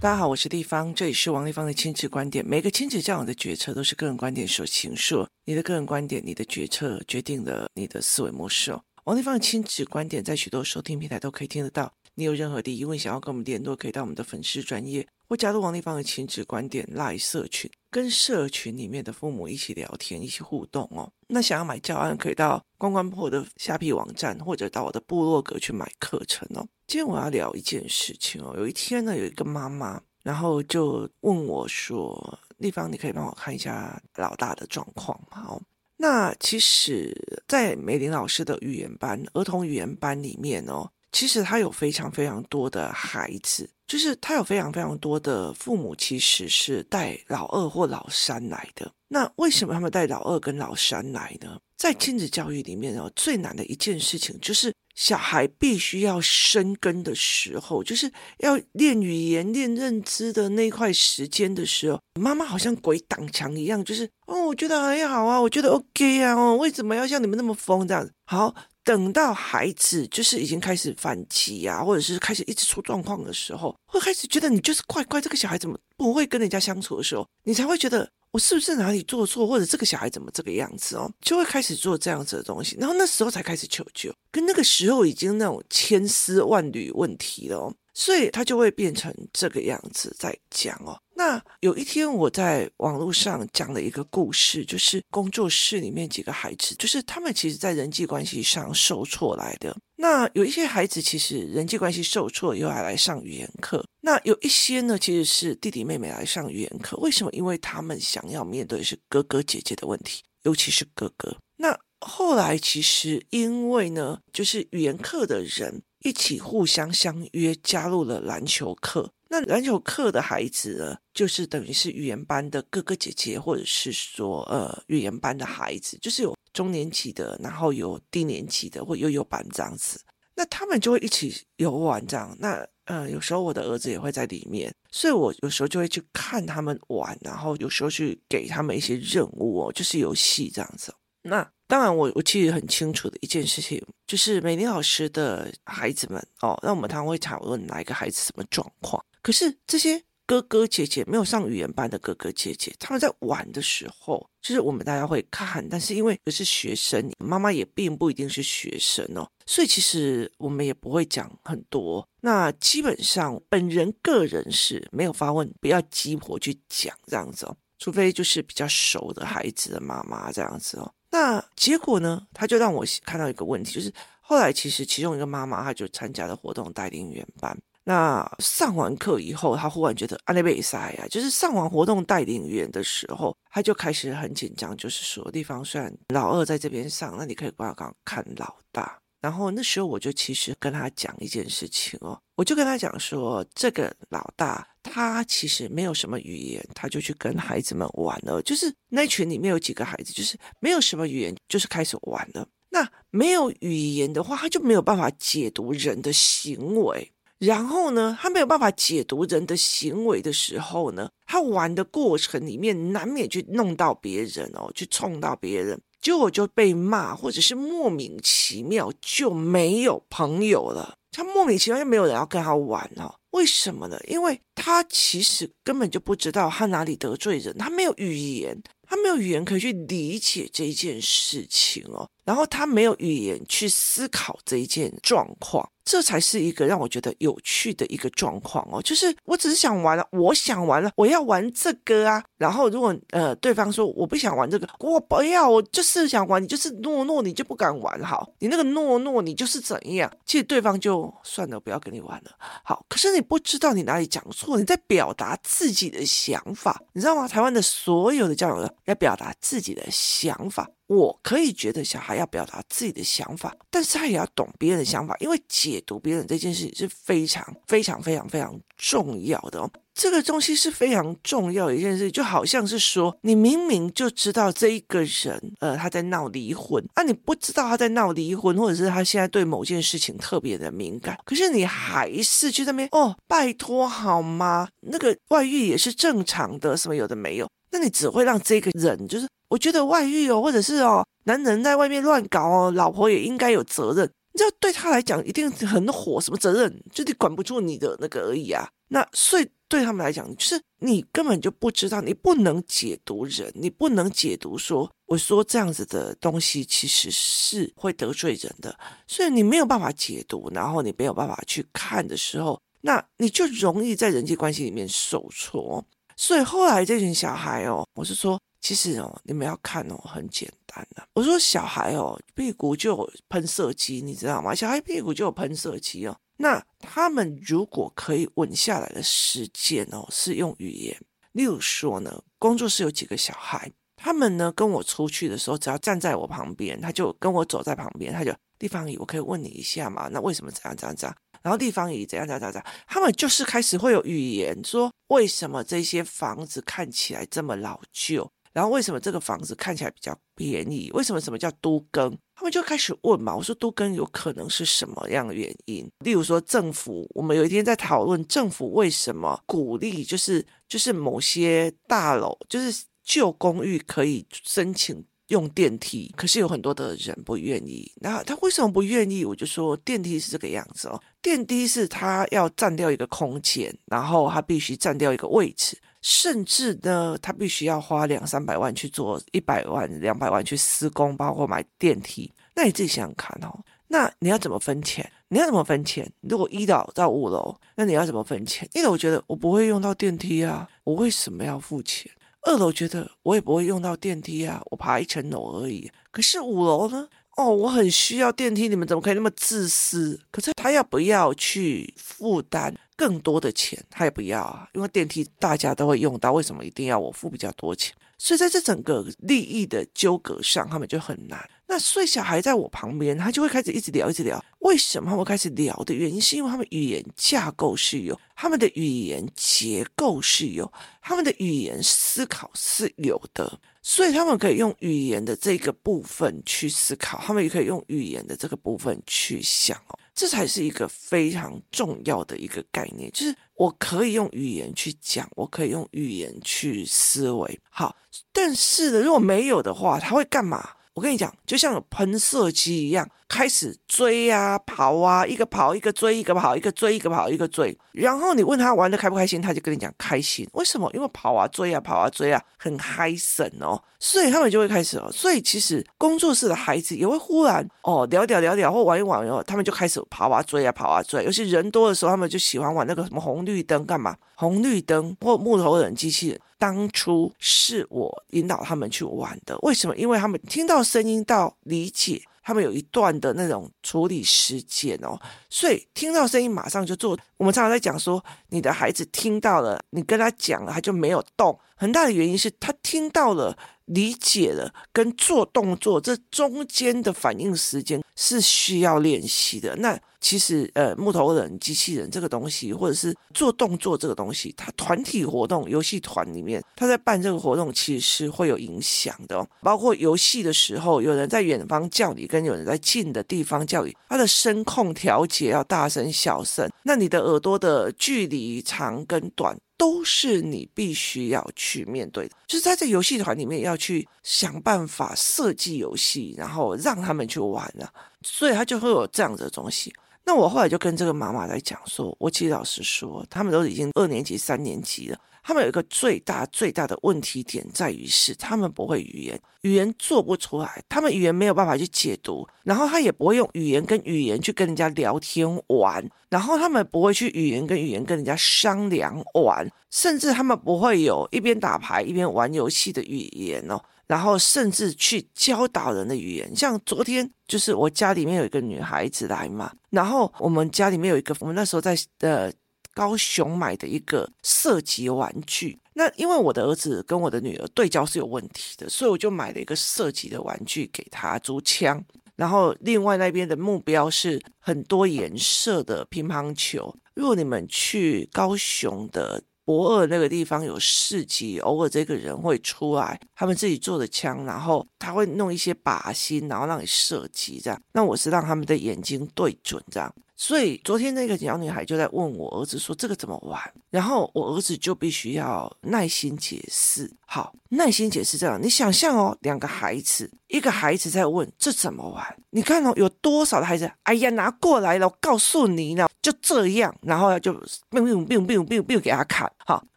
大家好，我是丽芳，这里是王丽芳的亲子观点。每个亲子教养的决策都是个人观点所形塑，你的个人观点，你的决策决定了你的思维模式哦。王丽芳的亲子观点在许多收听平台都可以听得到。你有任何的疑问想要跟我们联络，可以到我们的粉丝专页或加入王丽芳的亲子观点赖社群，跟社群里面的父母一起聊天，一起互动哦。那想要买教案，可以到关关破的虾皮网站，或者到我的部落格去买课程哦。今天我要聊一件事情哦。有一天呢，有一个妈妈，然后就问我说：“丽芳，你可以帮我看一下老大的状况吗？”好，那其实，在美玲老师的语言班、儿童语言班里面哦，其实他有非常非常多的孩子，就是他有非常非常多的父母，其实是带老二或老三来的。那为什么他们带老二跟老三来呢？在亲子教育里面哦，最难的一件事情就是。小孩必须要生根的时候，就是要练语言、练认知的那块时间的时候，妈妈好像鬼挡墙一样，就是哦，我觉得很好啊，我觉得 OK 啊，哦，为什么要像你们那么疯这样子？好，等到孩子就是已经开始反击啊，或者是开始一直出状况的时候，会开始觉得你就是怪怪，这个小孩怎么不会跟人家相处的时候，你才会觉得。我是不是哪里做错，或者这个小孩怎么这个样子哦，就会开始做这样子的东西，然后那时候才开始求救，跟那个时候已经那种千丝万缕问题了哦，所以他就会变成这个样子在讲哦。那有一天我在网络上讲了一个故事，就是工作室里面几个孩子，就是他们其实在人际关系上受挫来的。那有一些孩子其实人际关系受挫，又还来上语言课。那有一些呢，其实是弟弟妹妹来上语言课。为什么？因为他们想要面对是哥哥姐姐的问题，尤其是哥哥。那后来其实因为呢，就是语言课的人一起互相相约加入了篮球课。那篮球课的孩子呢，就是等于是语言班的哥哥姐姐，或者是说呃语言班的孩子，就是有中年级的，然后有低年级的或幼幼班这样子。那他们就会一起游玩这样。那呃，有时候我的儿子也会在里面，所以我有时候就会去看他们玩，然后有时候去给他们一些任务哦，就是游戏这样子。那当然我，我我其实很清楚的一件事情，就是美玲老师的孩子们哦，那我们常会讨论哪一个孩子什么状况。可是这些哥哥姐姐没有上语言班的哥哥姐姐，他们在玩的时候，就是我们大家会看，但是因为不是学生，妈妈也并不一定是学生哦。所以其实我们也不会讲很多，那基本上本人个人是没有发问，不要鸡婆去讲这样子哦，除非就是比较熟的孩子的妈妈这样子哦。那结果呢，他就让我看到一个问题，就是后来其实其中一个妈妈，她就参加了活动带领语言班。那上完课以后，他忽然觉得阿内贝塞呀，就是上完活动带领语言的时候，他就开始很紧张，就是说地方虽然老二在这边上，那你可以过来刚看老大。然后那时候我就其实跟他讲一件事情哦，我就跟他讲说，这个老大他其实没有什么语言，他就去跟孩子们玩了。就是那群里面有几个孩子，就是没有什么语言，就是开始玩了。那没有语言的话，他就没有办法解读人的行为。然后呢，他没有办法解读人的行为的时候呢，他玩的过程里面难免去弄到别人哦，去冲到别人。结果就被骂，或者是莫名其妙就没有朋友了。他莫名其妙就没有人要跟他玩了。为什么呢？因为他其实根本就不知道他哪里得罪人，他没有语言，没有语言可以去理解这一件事情哦。然后他没有语言去思考这一件状况。这才是一个让我觉得有趣的一个状况哦，就是我只是想玩了，我想玩了，我要玩这个啊。然后如果呃对方说我不想玩这个，我不要，我就是想玩，你就是懦懦，你就不敢玩，好，你那个懦懦，你就是怎样？其实对方就算了，不要跟你玩了。好，可是你不知道你哪里讲错，你在表达自己的想法，你知道吗？台湾的所有的教育要表达自己的想法。我可以觉得小孩要表达自己的想法，但是他也要懂别人的想法，因为解读别人这件事情是非常非常非常非常重要的哦。这个东西是非常重要的一件事，就好像是说，你明明就知道这一个人，呃，他在闹离婚，啊，你不知道他在闹离婚，或者是他现在对某件事情特别的敏感，可是你还是去那边哦，拜托好吗？那个外遇也是正常的，什么有的没有，那你只会让这个人就是。我觉得外遇哦，或者是哦，男人在外面乱搞哦，老婆也应该有责任。你知道对他来讲一定很火，什么责任？就你管不住你的那个而已啊。那所以对他们来讲，就是你根本就不知道，你不能解读人，你不能解读说，我说这样子的东西其实是会得罪人的，所以你没有办法解读，然后你没有办法去看的时候，那你就容易在人际关系里面受挫。所以后来这群小孩哦，我是说，其实哦，你们要看哦，很简单的。我说小孩哦，屁股就有喷射机，你知道吗？小孩屁股就有喷射机哦。那他们如果可以稳下来的时间哦，是用语言。例如说呢，工作室有几个小孩，他们呢跟我出去的时候，只要站在我旁边，他就跟我走在旁边，他就地方，我可以问你一下吗？那为什么这样这样这样？然后地方姨怎样怎样怎样怎样？他们就是开始会有语言说，为什么这些房子看起来这么老旧？然后为什么这个房子看起来比较便宜？为什么什么叫都更？他们就开始问嘛。我说都更有可能是什么样的原因？例如说政府，我们有一天在讨论政府为什么鼓励，就是就是某些大楼，就是旧公寓可以申请用电梯，可是有很多的人不愿意。那他为什么不愿意？我就说电梯是这个样子哦，电梯是他要占掉一个空间，然后他必须占掉一个位置。甚至呢，他必须要花两三百万去做一百万、两百万去施工，包括买电梯。那你自己想想看哦，那你要怎么分钱？你要怎么分钱？如果一楼到五楼，那你要怎么分钱？一楼我觉得我不会用到电梯啊，我为什么要付钱？二楼觉得我也不会用到电梯啊，我爬一层楼而已。可是五楼呢？哦，我很需要电梯，你们怎么可以那么自私？可是他要不要去负担更多的钱？他也不要啊，因为电梯大家都会用到，为什么一定要我付比较多钱？所以在这整个利益的纠葛上，他们就很难。那所以小孩在我旁边，他就会开始一直聊，一直聊。为什么他们开始聊的原因，是因为他们语言架构是有，他们的语言结构是有，他们的语言思考是有的，所以他们可以用语言的这个部分去思考，他们也可以用语言的这个部分去想哦，这才是一个非常重要的一个概念，就是我可以用语言去讲，我可以用语言去思维。好，但是呢，如果没有的话，他会干嘛？我跟你讲，就像喷射机一样，开始追啊、跑啊，一个跑一个追，一个跑一个追，一个跑一个追。然后你问他玩得开不开心，他就跟你讲开心。为什么？因为跑啊、追啊、跑啊、追啊，很嗨神哦。所以他们就会开始哦。所以其实工作室的孩子也会忽然哦聊聊聊聊或玩一玩哦，他们就开始跑啊、追啊、跑啊、追。尤其人多的时候，他们就喜欢玩那个什么红绿灯干嘛？红绿灯或木头人机器人。当初是我引导他们去玩的，为什么？因为他们听到声音到理解，他们有一段的那种处理时间哦，所以听到声音马上就做。我们常常在讲说，你的孩子听到了，你跟他讲了，他就没有动，很大的原因是他听到了。理解了跟做动作这中间的反应时间是需要练习的。那其实呃，木头人、机器人这个东西，或者是做动作这个东西，它团体活动、游戏团里面，他在办这个活动，其实是会有影响的哦。包括游戏的时候，有人在远方叫你，跟有人在近的地方叫你，他的声控调节要大声小声，那你的耳朵的距离长跟短。都是你必须要去面对的，就是在这游戏团里面要去想办法设计游戏，然后让他们去玩啊，所以他就会有这样子的东西。那我后来就跟这个妈妈在讲说，我其实老实说，他们都已经二年级、三年级了。他们有一个最大最大的问题点在于是，他们不会语言，语言做不出来，他们语言没有办法去解读，然后他也不会用语言跟语言去跟人家聊天玩，然后他们不会去语言跟语言跟人家商量玩，甚至他们不会有一边打牌一边玩游戏的语言哦，然后甚至去教导人的语言，像昨天就是我家里面有一个女孩子来嘛，然后我们家里面有一个，我们那时候在呃。高雄买的一个射击玩具，那因为我的儿子跟我的女儿对焦是有问题的，所以我就买了一个射击的玩具给他，竹枪。然后另外那边的目标是很多颜色的乒乓球。如果你们去高雄的博二那个地方有市集，偶尔这个人会出来，他们自己做的枪，然后他会弄一些靶心，然后让你射击这样。那我是让他们的眼睛对准这样。所以昨天那个小女孩就在问我儿子说这个怎么玩，然后我儿子就必须要耐心解释。好，耐心解释这样，你想象哦，两个孩子，一个孩子在问这怎么玩，你看哦，有多少的孩子，哎呀，拿过来了，我告诉你呢，就这样，然后就并并并并并并给他看，好，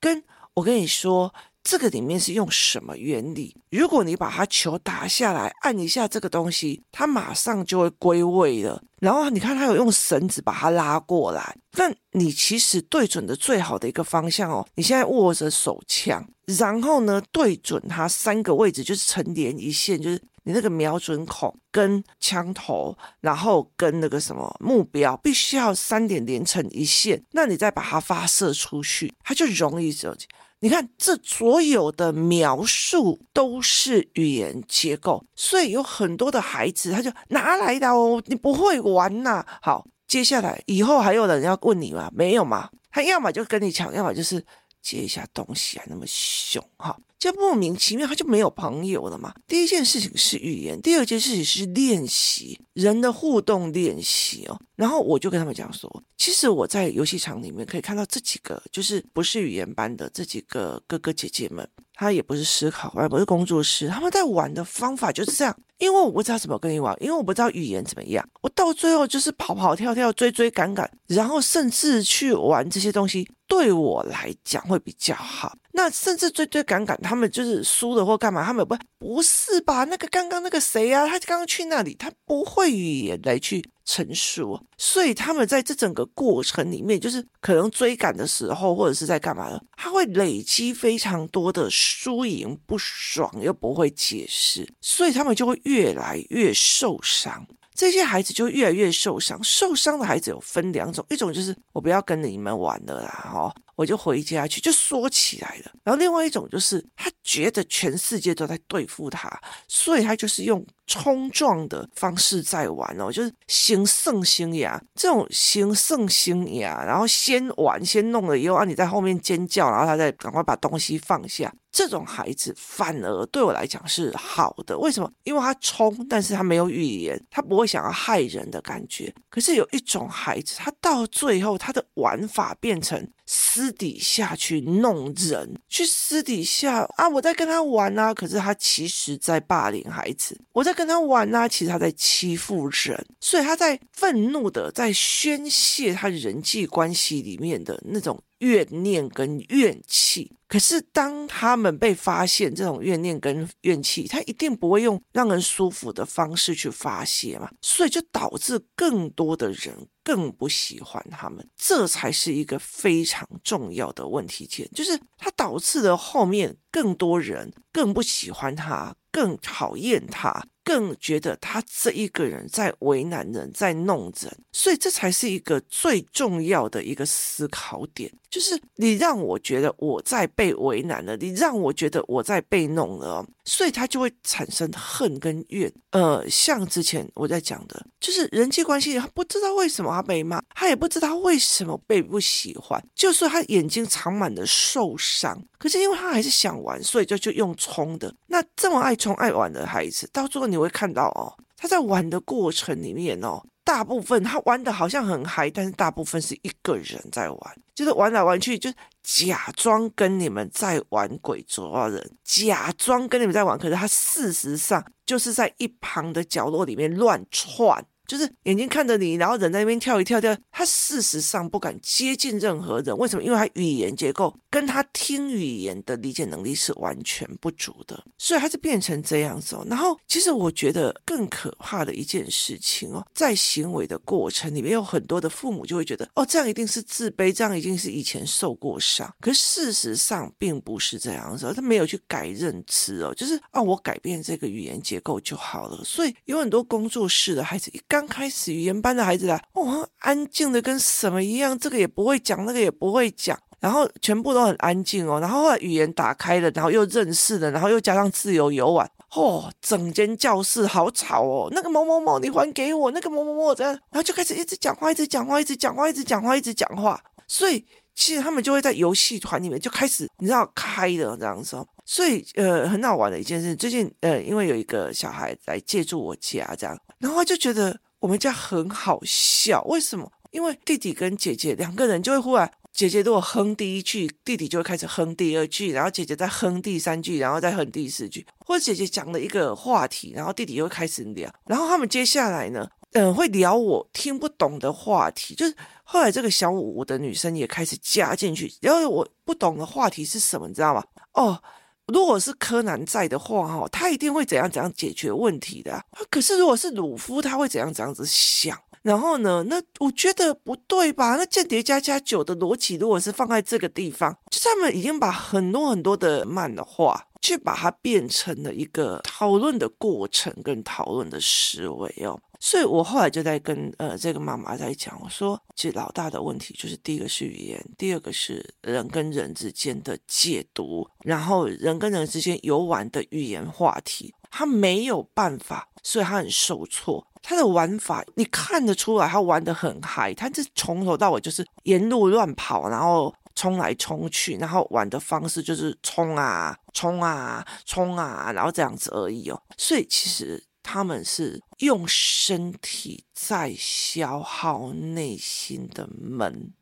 跟我跟你说。这个里面是用什么原理？如果你把它球打下来，按一下这个东西，它马上就会归位了。然后你看，它有用绳子把它拉过来。但你其实对准的最好的一个方向哦，你现在握着手枪，然后呢，对准它三个位置，就是成连一线，就是你那个瞄准孔跟枪头，然后跟那个什么目标，必须要三点连成一线。那你再把它发射出去，它就容易走。你看，这所有的描述都是语言结构，所以有很多的孩子他就拿来的哦，你不会玩呐、好，接下来以后还有人要问你吗？没有嘛？他要么就跟你抢，要么就是接一下东西啊，那么凶哈。就莫名其妙，他就没有朋友了嘛。第一件事情是语言，第二件事情是练习人的互动练习哦。然后我就跟他们讲说，其实我在游戏场里面可以看到这几个，就是不是语言班的这几个哥哥姐姐们，他也不是思考，也不是工作室，他们在玩的方法就是这样。因为我不知道怎么跟你玩，因为我不知道语言怎么样，我到最后就是跑跑跳跳、追追赶赶，然后甚至去玩这些东西，对我来讲会比较好。那甚至追追赶赶，他们就是输了或干嘛？他们不不是吧？那个刚刚那个谁啊？他刚刚去那里，他不会语言来去成熟，所以他们在这整个过程里面，就是可能追赶的时候，或者是在干嘛的，他会累积非常多的输赢不爽，又不会解释，所以他们就会越来越受伤。这些孩子就越来越受伤。受伤的孩子有分两种，一种就是我不要跟你们玩了啦，哈。我就回家去，就说起来了。然后另外一种就是，他觉得全世界都在对付他，所以他就是用冲撞的方式在玩哦，就是先胜先赢这种先胜先赢，然后先玩先弄了以后啊，你在后面尖叫，然后他再赶快把东西放下。这种孩子反而对我来讲是好的，为什么？因为他冲，但是他没有语言，他不会想要害人的感觉。可是有一种孩子，他到最后他的玩法变成。私底下去弄人，去私底下啊，我在跟他玩啊，可是他其实在霸凌孩子。我在跟他玩啊，其实他在欺负人，所以他在愤怒的在宣泄他人际关系里面的那种。怨念跟怨气，可是当他们被发现这种怨念跟怨气，他一定不会用让人舒服的方式去发泄嘛，所以就导致更多的人更不喜欢他们，这才是一个非常重要的问题点，就是他导致了后面更多人更不喜欢他，更讨厌他。更觉得他这一个人在为难人，在弄人，所以这才是一个最重要的一个思考点，就是你让我觉得我在被为难了，你让我觉得我在被弄了，所以他就会产生恨跟怨。呃，像之前我在讲的，就是人际关系，他不知道为什么他被骂，他也不知道为什么被不喜欢，就是他眼睛藏满了受伤，可是因为他还是想玩，所以就就用冲的。那这么爱冲爱玩的孩子，到最后。你会看到哦，他在玩的过程里面哦，大部分他玩的好像很嗨，但是大部分是一个人在玩，就是玩来玩去，就假装跟你们在玩鬼捉人，假装跟你们在玩，可是他事实上就是在一旁的角落里面乱窜。就是眼睛看着你，然后人在那边跳一跳跳，他事实上不敢接近任何人。为什么？因为他语言结构跟他听语言的理解能力是完全不足的，所以他就变成这样子哦。然后，其实我觉得更可怕的一件事情哦，在行为的过程里面，有很多的父母就会觉得，哦，这样一定是自卑，这样一定是以前受过伤。可是事实上并不是这样子，他没有去改认知哦，就是啊，我改变这个语言结构就好了。所以有很多工作室的孩子一刚。刚开始语言班的孩子来，哦，安静的跟什么一样，这个也不会讲，那个也不会讲，然后全部都很安静哦。然后后来语言打开了，然后又认识了，然后又加上自由游玩，哦，整间教室好吵哦。那个某某某，你还给我那个某某某这样，然后就开始一直讲话，一直讲话，一直讲话，一直讲话，一直讲话。所以其实他们就会在游戏团里面就开始，你知道开的这样子。所以呃，很好玩的一件事，最近呃，因为有一个小孩来借住我家这样，然后他就觉得。我们家很好笑，为什么？因为弟弟跟姐姐两个人就会忽然，姐姐如果哼第一句，弟弟就会开始哼第二句，然后姐姐再哼第三句，然后再哼第四句，或者姐姐讲了一个话题，然后弟弟又开始聊，然后他们接下来呢，嗯、会聊我听不懂的话题，就是后来这个小五五的女生也开始加进去，然后我不懂的话题是什么，你知道吗？哦。如果是柯南在的话，哈，他一定会怎样怎样解决问题的。可是如果是鲁夫，他会怎样怎样子想？然后呢？那我觉得不对吧？那间谍加加九的逻辑，如果是放在这个地方，就他们已经把很多很多的漫画，去把它变成了一个讨论的过程跟讨论的思维哦。所以我后来就在跟呃这个妈妈在讲，我说，其实老大的问题就是第一个是语言，第二个是人跟人之间的解读，然后人跟人之间游玩的语言话题，他没有办法，所以他很受挫。他的玩法你看得出来，他玩得很嗨，他这从头到尾就是沿路乱跑，然后冲来冲去，然后玩的方式就是冲啊冲啊冲啊，然后这样子而已哦。所以其实。他们是用身体在消耗内心的闷，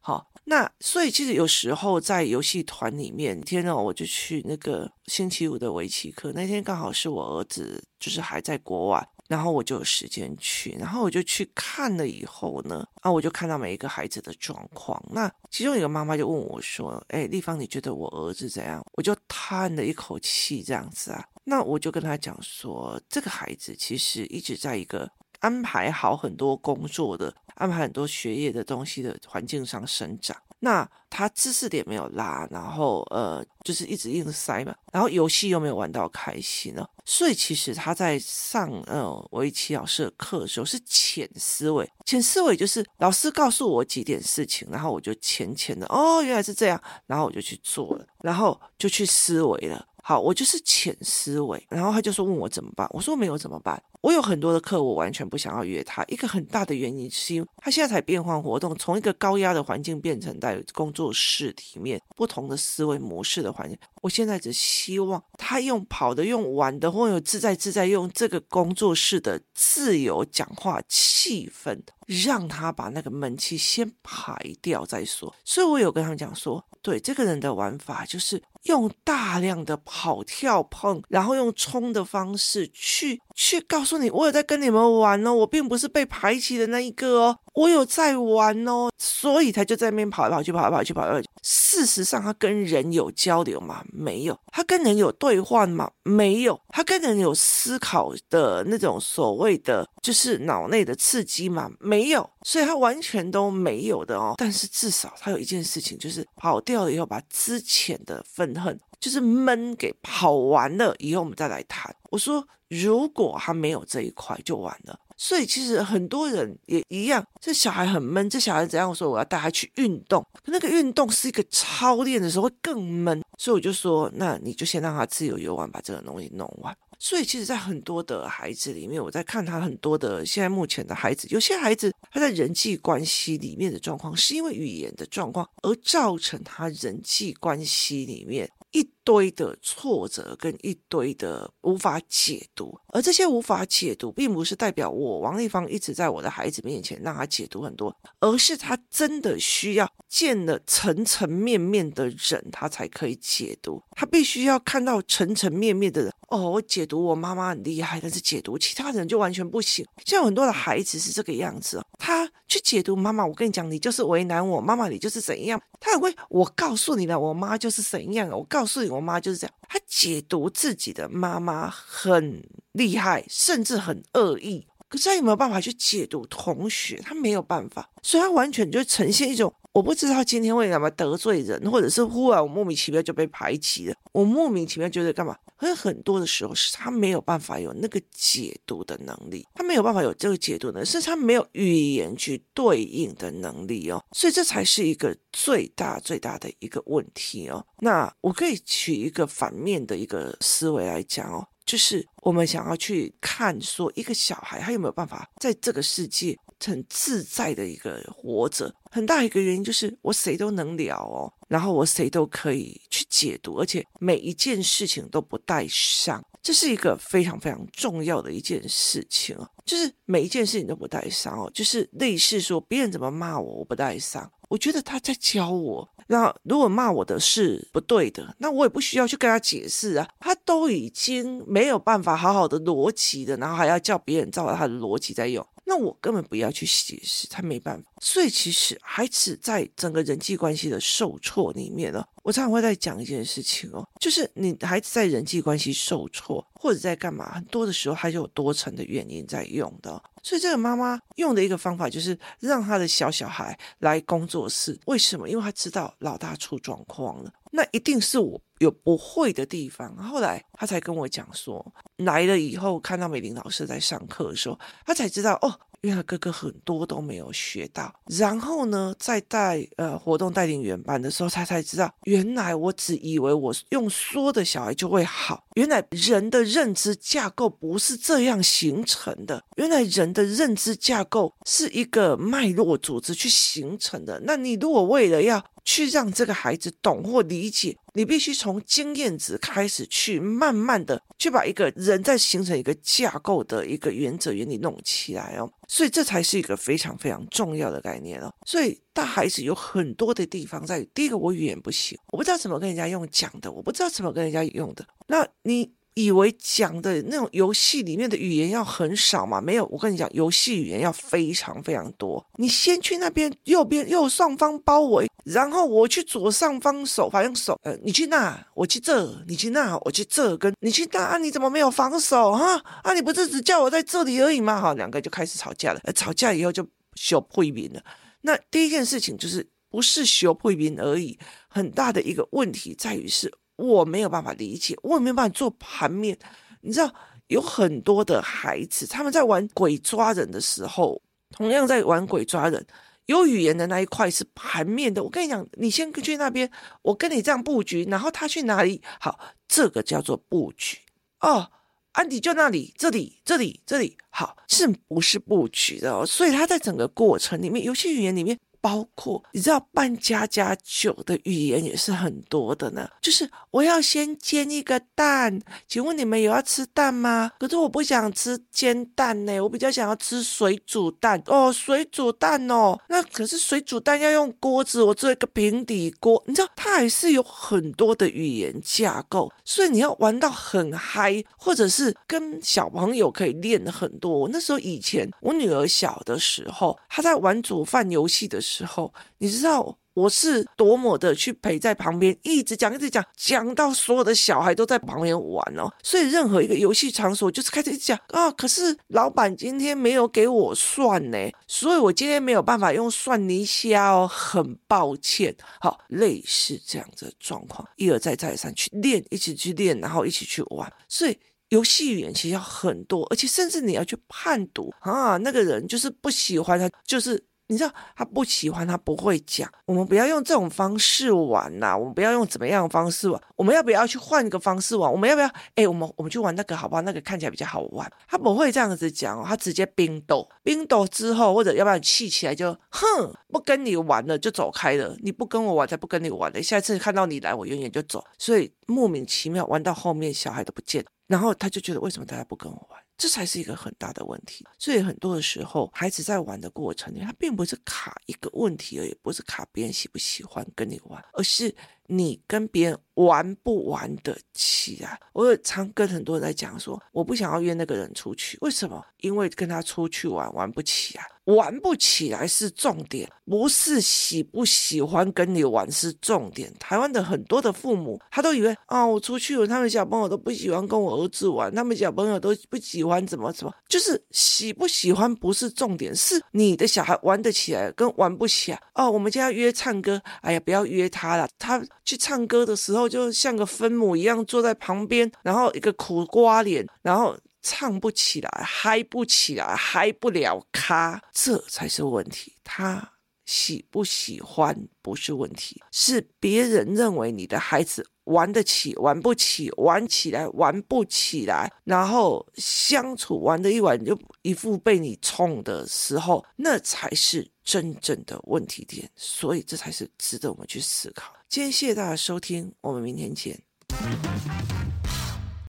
好，那所以其实有时候在游戏团里面，天呐，我就去那个星期五的围棋课，那天刚好是我儿子就是还在国外，然后我就有时间去，然后我就去看了以后呢，啊，我就看到每一个孩子的状况，那其中一个妈妈就问我说：“哎，丽芳，你觉得我儿子怎样？”我就叹了一口气，这样子啊。那我就跟他讲说，这个孩子其实一直在一个安排好很多工作的、安排很多学业的东西的环境上生长。那他知识点没有拉，然后呃，就是一直硬塞嘛，然后游戏又没有玩到开心呢。所以其实他在上呃围棋老师的课的时候是浅思维，浅思维就是老师告诉我几点事情，然后我就浅浅的哦，原来是这样，然后我就去做了，然后就去思维了。好，我就是浅思维，然后他就说问我怎么办，我说没有怎么办，我有很多的课，我完全不想要约他。一个很大的原因是因为他现在才变换活动，从一个高压的环境变成在工作室里面不同的思维模式的环境。我现在只希望他用跑的、用玩的，或有自在自在用这个工作室的自由讲话气氛，让他把那个闷气先排掉再说。所以我有跟他们讲说，对这个人的玩法就是。用大量的跑跳碰，然后用冲的方式去去告诉你，我有在跟你们玩哦，我并不是被排挤的那一个哦，我有在玩哦，所以他就在那边跑来跑去，跑来跑去，跑来跑去。事实上，他跟人有交流吗？没有。他跟人有对话吗？没有。他跟人有思考的那种所谓的就是脑内的刺激吗？没有。所以他完全都没有的哦。但是至少他有一件事情，就是跑掉了以后，把之前的愤恨，就是闷给跑完了以后，我们再来谈。我说，如果他没有这一块，就完了。所以其实很多人也一样，这小孩很闷，这小孩怎样说？我要带他去运动，可那个运动是一个操练的时候会更闷，所以我就说，那你就先让他自由游玩，把这个东西弄完。所以其实，在很多的孩子里面，我在看他很多的现在目前的孩子，有些孩子他在人际关系里面的状况，是因为语言的状况而造成他人际关系里面。一堆的挫折跟一堆的无法解读，而这些无法解读，并不是代表我王丽芳一直在我的孩子面前让他解读很多，而是他真的需要见了层层面面的人，他才可以解读。他必须要看到层层面面的人。哦，我解读我妈妈很厉害，但是解读其他人就完全不行。像很多的孩子是这个样子，他去解读妈妈，我跟你讲，你就是为难我，妈妈你就是怎样。他很会，我告诉你了，我妈就是怎样，我告诉你，我妈就是这样。她解读自己的妈妈很厉害，甚至很恶意。可是他有没有办法去解读同学？他没有办法，所以他完全就呈现一种我不知道今天为什么得罪人，或者是忽然我莫名其妙就被排挤了，我莫名其妙觉得干嘛？可是很多的时候是他没有办法有那个解读的能力，他没有办法有这个解读能力，是他没有语言去对应的能力哦，所以这才是一个最大最大的一个问题哦。那我可以取一个反面的一个思维来讲哦。就是我们想要去看，说一个小孩他有没有办法在这个世界很自在的一个活着。很大一个原因就是我谁都能聊哦，然后我谁都可以去解读，而且每一件事情都不带伤。这是一个非常非常重要的一件事情哦，就是每一件事情都不带伤哦，就是类似说别人怎么骂我，我不带伤。我觉得他在教我，那如果骂我的是不对的，那我也不需要去跟他解释啊。他都已经没有办法好好的逻辑的，然后还要叫别人照他的逻辑在用，那我根本不要去解释，他没办法。所以其实孩子在整个人际关系的受挫里面呢，我常常会在讲一件事情哦，就是你孩子在人际关系受挫或者在干嘛，很多的时候他就有多层的原因在用的。所以这个妈妈用的一个方法就是让她的小小孩来工作室，为什么？因为他知道老大出状况了，那一定是我有不会的地方。后来他才跟我讲说，来了以后看到美玲老师在上课的时候，他才知道哦。原来哥哥很多都没有学到，然后呢，在带呃活动带领原班的时候，他才知道，原来我只以为我用说的小孩就会好，原来人的认知架构不是这样形成的，原来人的认知架构是一个脉络组织去形成的。那你如果为了要去让这个孩子懂或理解，你必须从经验值开始去慢慢的去把一个人在形成一个架构的一个原则原理弄起来哦，所以这才是一个非常非常重要的概念哦。所以大孩子有很多的地方在，第一个我语言不行，我不知道怎么跟人家用讲的，我不知道怎么跟人家用的，那你。以为讲的那种游戏里面的语言要很少嘛？没有，我跟你讲，游戏语言要非常非常多。你先去那边右边右上方包围，然后我去左上方手，反正手，呃，你去那，我去这，你去那，我去这，跟你去那，啊，你怎么没有防守哈？啊，你不是只叫我在这里而已吗？哈，两个就开始吵架了。吵架以后就修配面了。那第一件事情就是不是修配面而已，很大的一个问题在于是。我没有办法理解，我也没有办法做盘面。你知道，有很多的孩子，他们在玩鬼抓人的时候，同样在玩鬼抓人，有语言的那一块是盘面的。我跟你讲，你先去那边，我跟你这样布局，然后他去哪里？好，这个叫做布局哦。安迪就那里，这里，这里，这里，好，是不是布局的哦？所以他在整个过程里面，游戏语言里面。包括你知道扮家家酒的语言也是很多的呢，就是我要先煎一个蛋，请问你们有要吃蛋吗？可是我不想吃煎蛋呢，我比较想要吃水煮蛋哦，水煮蛋哦，那可是水煮蛋要用锅子，我做一个平底锅，你知道它还是有很多的语言架构，所以你要玩到很嗨，或者是跟小朋友可以练很多。我那时候以前我女儿小的时候，她在玩煮饭游戏的时候。时候，你知道我是多么的去陪在旁边，一直讲，一直讲，讲到所有的小孩都在旁边玩哦。所以任何一个游戏场所，就是开始一直讲啊。可是老板今天没有给我算呢，所以我今天没有办法用蒜泥虾哦，很抱歉。好，类似这样子的状况，一而再再而三去练，一起去练，然后一起去玩。所以游戏语言其实要很多，而且甚至你要去判读啊，那个人就是不喜欢他，就是。你知道他不喜欢，他不会讲。我们不要用这种方式玩呐，我们不要用怎么样的方式玩。我们要不要去换一个方式玩？我们要不要？哎，我们我们去玩那个好不好？那个看起来比较好玩。他不会这样子讲哦，他直接冰斗，冰斗之后或者要不然气起来就哼，不跟你玩了，就走开了。你不跟我玩，才不跟你玩了。下次看到你来，我远远就走。所以莫名其妙玩到后面，小孩都不见了，然后他就觉得为什么大家不跟我玩？这才是一个很大的问题，所以很多的时候，孩子在玩的过程里，他并不是卡一个问题而已，不是卡别人喜不喜欢跟你玩，而是你跟别人玩不玩得起来。我有常跟很多人在讲说，我不想要约那个人出去，为什么？因为跟他出去玩玩不起啊。玩不起来是重点，不是喜不喜欢跟你玩是重点。台湾的很多的父母，他都以为啊、哦，我出去了，他们小朋友都不喜欢跟我儿子玩，他们小朋友都不喜欢怎么怎么，就是喜不喜欢不是重点，是你的小孩玩得起来跟玩不起来。哦，我们家约唱歌，哎呀，不要约他了，他去唱歌的时候就像个分母一样坐在旁边，然后一个苦瓜脸，然后。唱不起来，嗨不起来，嗨不了咖，这才是问题。他喜不喜欢不是问题，是别人认为你的孩子玩得起，玩不起，玩起来玩不起来，然后相处玩的一玩就一副被你冲的时候，那才是真正的问题点。所以这才是值得我们去思考。今天谢谢大家收听，我们明天见。